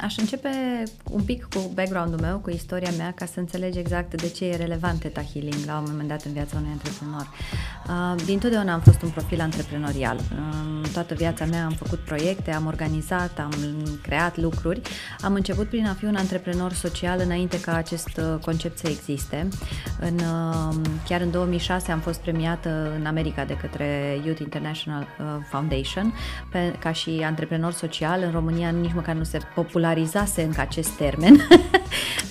aș începe un pic cu background-ul meu, cu istoria mea, ca să înțelegi exact de ce e relevant Theta Healing la un moment dat în viața unui antreprenor. Uh, din totdeauna am fost un profil antreprenorial. Uh, toată viața mea am făcut proiecte, am organizat, am creat lucruri. Am început prin a fi un antreprenor social înainte ca acest uh, concept să existe. În, uh, chiar în 2006 am fost premiată în America de către Youth International uh, Foundation pe, ca și antreprenor social. În România nici măcar nu se popularizase încă acest termen.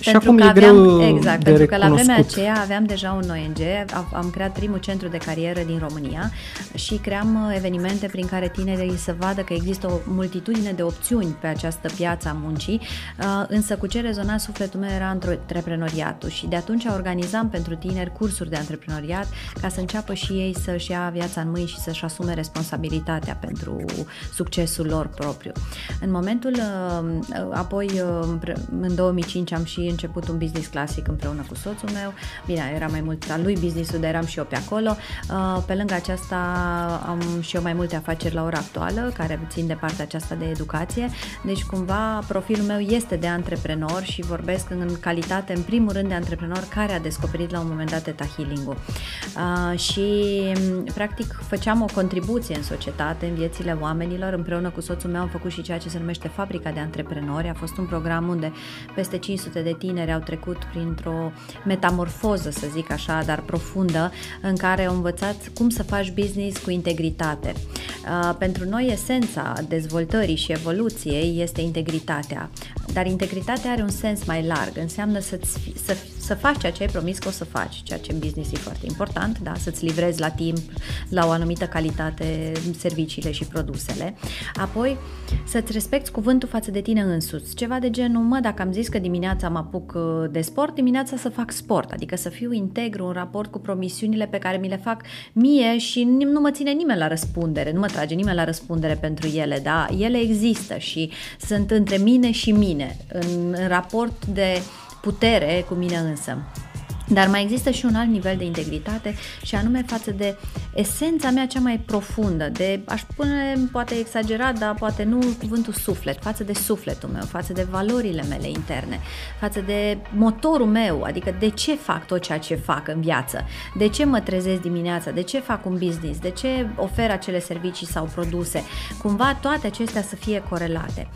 și pentru acum că e aveam, greu exact, de pentru că la vremea aceea aveam deja un ONG, am creat primul centru de carieră din România și cream evenimente prin care tinerii să vadă că există o multitudine de opțiuni pe această piață a muncii, însă cu ce rezona sufletul meu era antreprenoriatul și de atunci organizam pentru tineri cursuri de antreprenoriat ca să înceapă și ei să-și ia viața în mâini și să-și asume responsabilitatea pentru succesul lor propriu. În momentul, apoi în 2005 am și început un business clasic împreună cu soțul meu, bine, era mai mult al lui businessul, dar eram și eu pe acolo. Pe lângă aceasta am și eu mai multe afaceri la ora actuală care țin de partea aceasta de educație, deci cumva profilul meu este de antreprenor și vorbesc în calitate, în primul rând, de antreprenor care a descoperit la un moment dat Theta Healing-ul. Uh, și, practic, făceam o contribuție în societate, în viețile oamenilor. Împreună cu soțul meu am făcut și ceea ce se numește Fabrica de Antreprenori. A fost un program unde peste 500 de tineri au trecut printr-o metamorfoză, să zic așa, dar profundă, în care au învățat cum să faci business cu integritate. Uh, pentru noi, esența dezvoltării și evoluției este integritatea. Dar integritatea are un sens mai larg, înseamnă să, să, să faci ceea ce ai promis că o să faci, ceea ce în business e foarte important, da? să-ți livrezi la timp, la o anumită calitate, serviciile și produsele. Apoi, să-ți respecti cuvântul față de tine însuți. Ceva de genul, mă, dacă am zis că dimineața mă apuc uh, de sport, dimineața să fac sport, adică să fiu integru în raport cu promisiunile pe care mi le fac mie și nu mă ține nimeni la răspundere, nu mă trage nimeni la răspundere pentru ele, da? Ele există și sunt între mine și mine, în, în raport de putere cu mine însă. Dar mai există și un alt nivel de integritate și anume față de esența mea cea mai profundă, de, aș spune, poate exagerat, dar poate nu cuvântul suflet, față de sufletul meu, față de valorile mele interne, față de motorul meu, adică de ce fac tot ceea ce fac în viață, de ce mă trezesc dimineața, de ce fac un business, de ce ofer acele servicii sau produse, cumva toate acestea să fie corelate.